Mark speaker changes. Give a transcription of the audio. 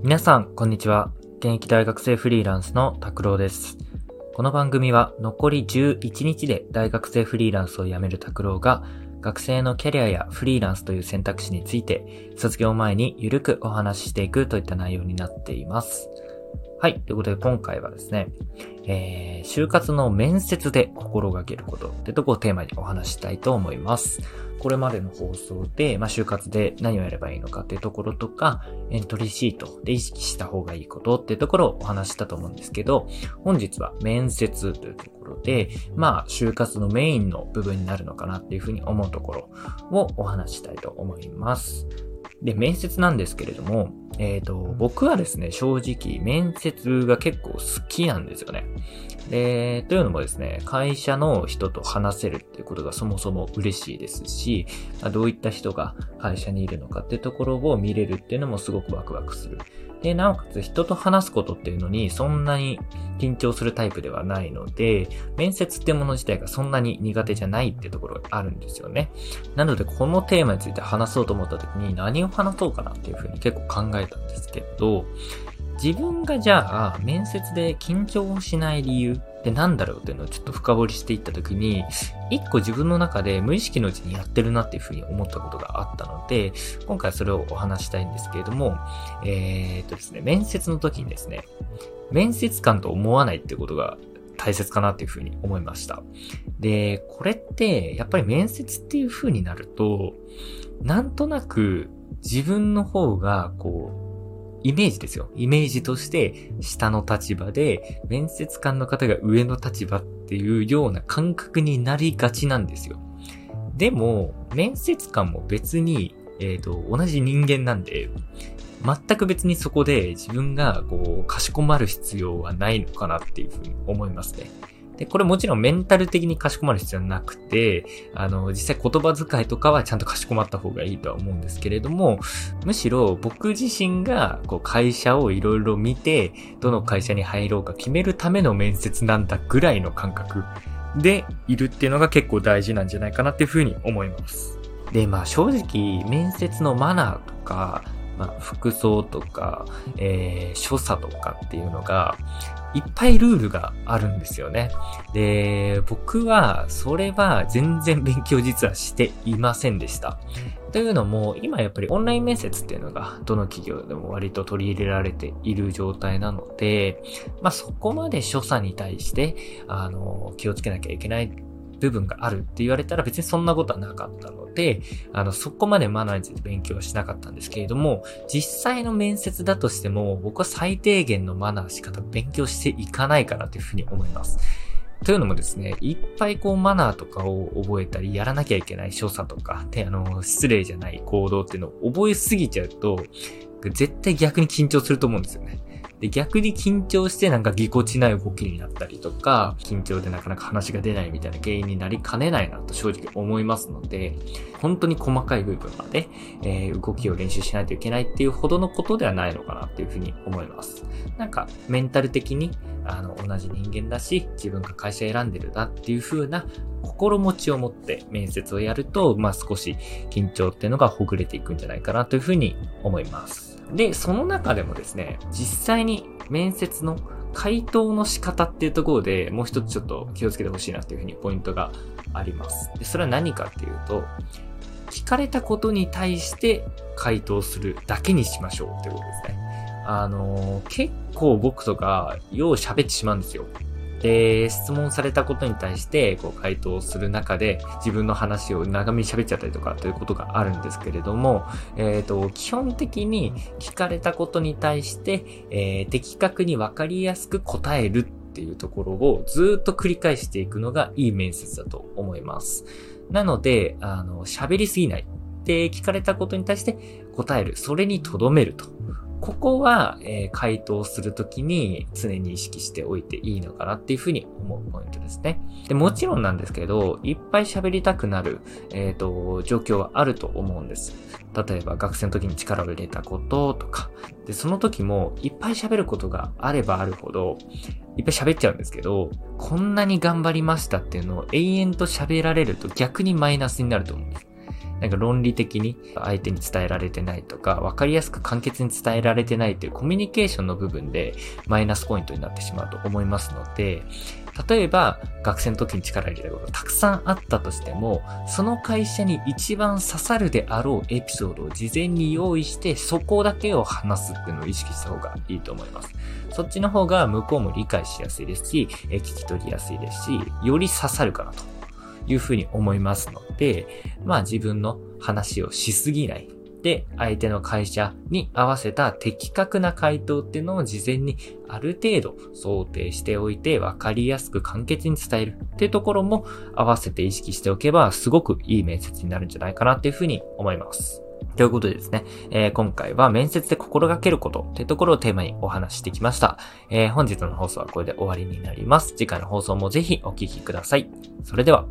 Speaker 1: 皆さん、こんにちは。現役大学生フリーランスの拓郎です。この番組は残り11日で大学生フリーランスを辞める拓郎が学生のキャリアやフリーランスという選択肢について卒業前にゆるくお話ししていくといった内容になっています。はい。ということで今回はですね、えー、就活の面接で心がけることってとこをテーマにお話したいと思います。これまでの放送で、まあ、就活で何をやればいいのかっていうところとか、エントリーシートで意識した方がいいことっていうところをお話したと思うんですけど、本日は面接というところで、まあ、就活のメインの部分になるのかなっていうふうに思うところをお話したいと思います。で、面接なんですけれども、えっ、と、僕はですね、正直、面接が結構好きなんですよね。で、というのもですね、会社の人と話せるっていうことがそもそも嬉しいですし、どういった人が会社にいるのかっていうところを見れるっていうのもすごくワクワクする。で、なおかつ人と話すことっていうのにそんなに緊張するタイプではないので、面接ってもの自体がそんなに苦手じゃないってところがあるんですよね。なので、このテーマについて話そうと思った時に何を話そうかなっていうふうに結構考えたんですけど、自分がじゃあ面接で緊張しない理由って何だろうっていうのをちょっと深掘りしていった時に、一個自分の中で無意識のうちにやってるなっていうふうに思ったことがあったので、今回それをお話したいんですけれども、えー、っとですね、面接の時にですね、面接官と思わないってことが大切かなっていうふうに思いました。で、これって、やっぱり面接っていうふうになると、なんとなく自分の方が、こう、イメージですよ。イメージとして下の立場で、面接官の方が上の立場っていうような感覚になりがちなんですよ。でも、面接官も別に、えっ、と、同じ人間なんで、全く別にそこで自分がこう、かしこまる必要はないのかなっていうふうに思いますね。で、これもちろんメンタル的にかしこまる必要はなくて、あの、実際言葉遣いとかはちゃんとかしこまった方がいいとは思うんですけれども、むしろ僕自身がこう会社をいろいろ見て、どの会社に入ろうか決めるための面接なんだぐらいの感覚でいるっていうのが結構大事なんじゃないかなっていうふうに思います。で、まあ正直、面接のマナーとか、まあ、服装とか、えー、所作とかっていうのが、いっぱいルールがあるんですよね。で、僕は、それは全然勉強実はしていませんでした。というのも、今やっぱりオンライン面接っていうのが、どの企業でも割と取り入れられている状態なので、まあそこまで所作に対して、あの、気をつけなきゃいけない部分があるって言われたら別にそんなことはなかったので、あの、そこまでマナーについて勉強はしなかったんですけれども、実際の面接だとしても、僕は最低限のマナーしか勉強していかないかなというふうに思います。というのもですね、いっぱいこうマナーとかを覚えたり、やらなきゃいけない所作とか、で、あの、失礼じゃない行動っていうのを覚えすぎちゃうと、絶対逆に緊張すると思うんですよね。で、逆に緊張してなんかぎこちない動きになったりとか、緊張でなかなか話が出ないみたいな原因になりかねないなと正直思いますので、本当に細かい部分まで、えー、動きを練習しないといけないっていうほどのことではないのかなっていうふうに思います。なんか、メンタル的に、あの、同じ人間だし、自分が会社選んでるなっていう風な心持ちを持って面接をやると、まあ少し緊張っていうのがほぐれていくんじゃないかなというふうに思います。で、その中でもですね、実際に面接の回答の仕方っていうところでもう一つちょっと気をつけてほしいなっていうふうにポイントがあります。で、それは何かっていうと、聞かれたことに対して回答するだけにしましょうってことですね。あのー、結構僕とか、よう喋ってしまうんですよ。で、質問されたことに対して、こう、回答する中で、自分の話を長めに喋っちゃったりとか、ということがあるんですけれども、えっ、ー、と、基本的に聞かれたことに対して、えー、的確にわかりやすく答えるっていうところをずっと繰り返していくのがいい面接だと思います。なので、あの、喋りすぎない。で、聞かれたことに対して答える。それにとどめると。ここは、えー、回答するときに常に意識しておいていいのかなっていうふうに思うポイントですね。でもちろんなんですけど、いっぱい喋りたくなる、えっ、ー、と、状況はあると思うんです。例えば学生の時に力を入れたこととか。で、その時もいっぱい喋ることがあればあるほど、いっぱい喋っちゃうんですけど、こんなに頑張りましたっていうのを永遠と喋られると逆にマイナスになると思うんです。なんか論理的に相手に伝えられてないとか、わかりやすく簡潔に伝えられてないというコミュニケーションの部分でマイナスポイントになってしまうと思いますので、例えば学生の時に力入れたことがたくさんあったとしても、その会社に一番刺さるであろうエピソードを事前に用意して、そこだけを話すっていうのを意識した方がいいと思います。そっちの方が向こうも理解しやすいですし、聞き取りやすいですし、より刺さるかなというふうに思いますので、まあ自分の話をしすぎない。で、相手の会社に合わせた的確な回答っていうのを事前にある程度想定しておいて分かりやすく簡潔に伝えるっていうところも合わせて意識しておけばすごくいい面接になるんじゃないかなっていうふうに思います。ということでですね、えー、今回は面接で心がけることっていうところをテーマにお話してきました。えー、本日の放送はこれで終わりになります。次回の放送もぜひお聴きください。それでは。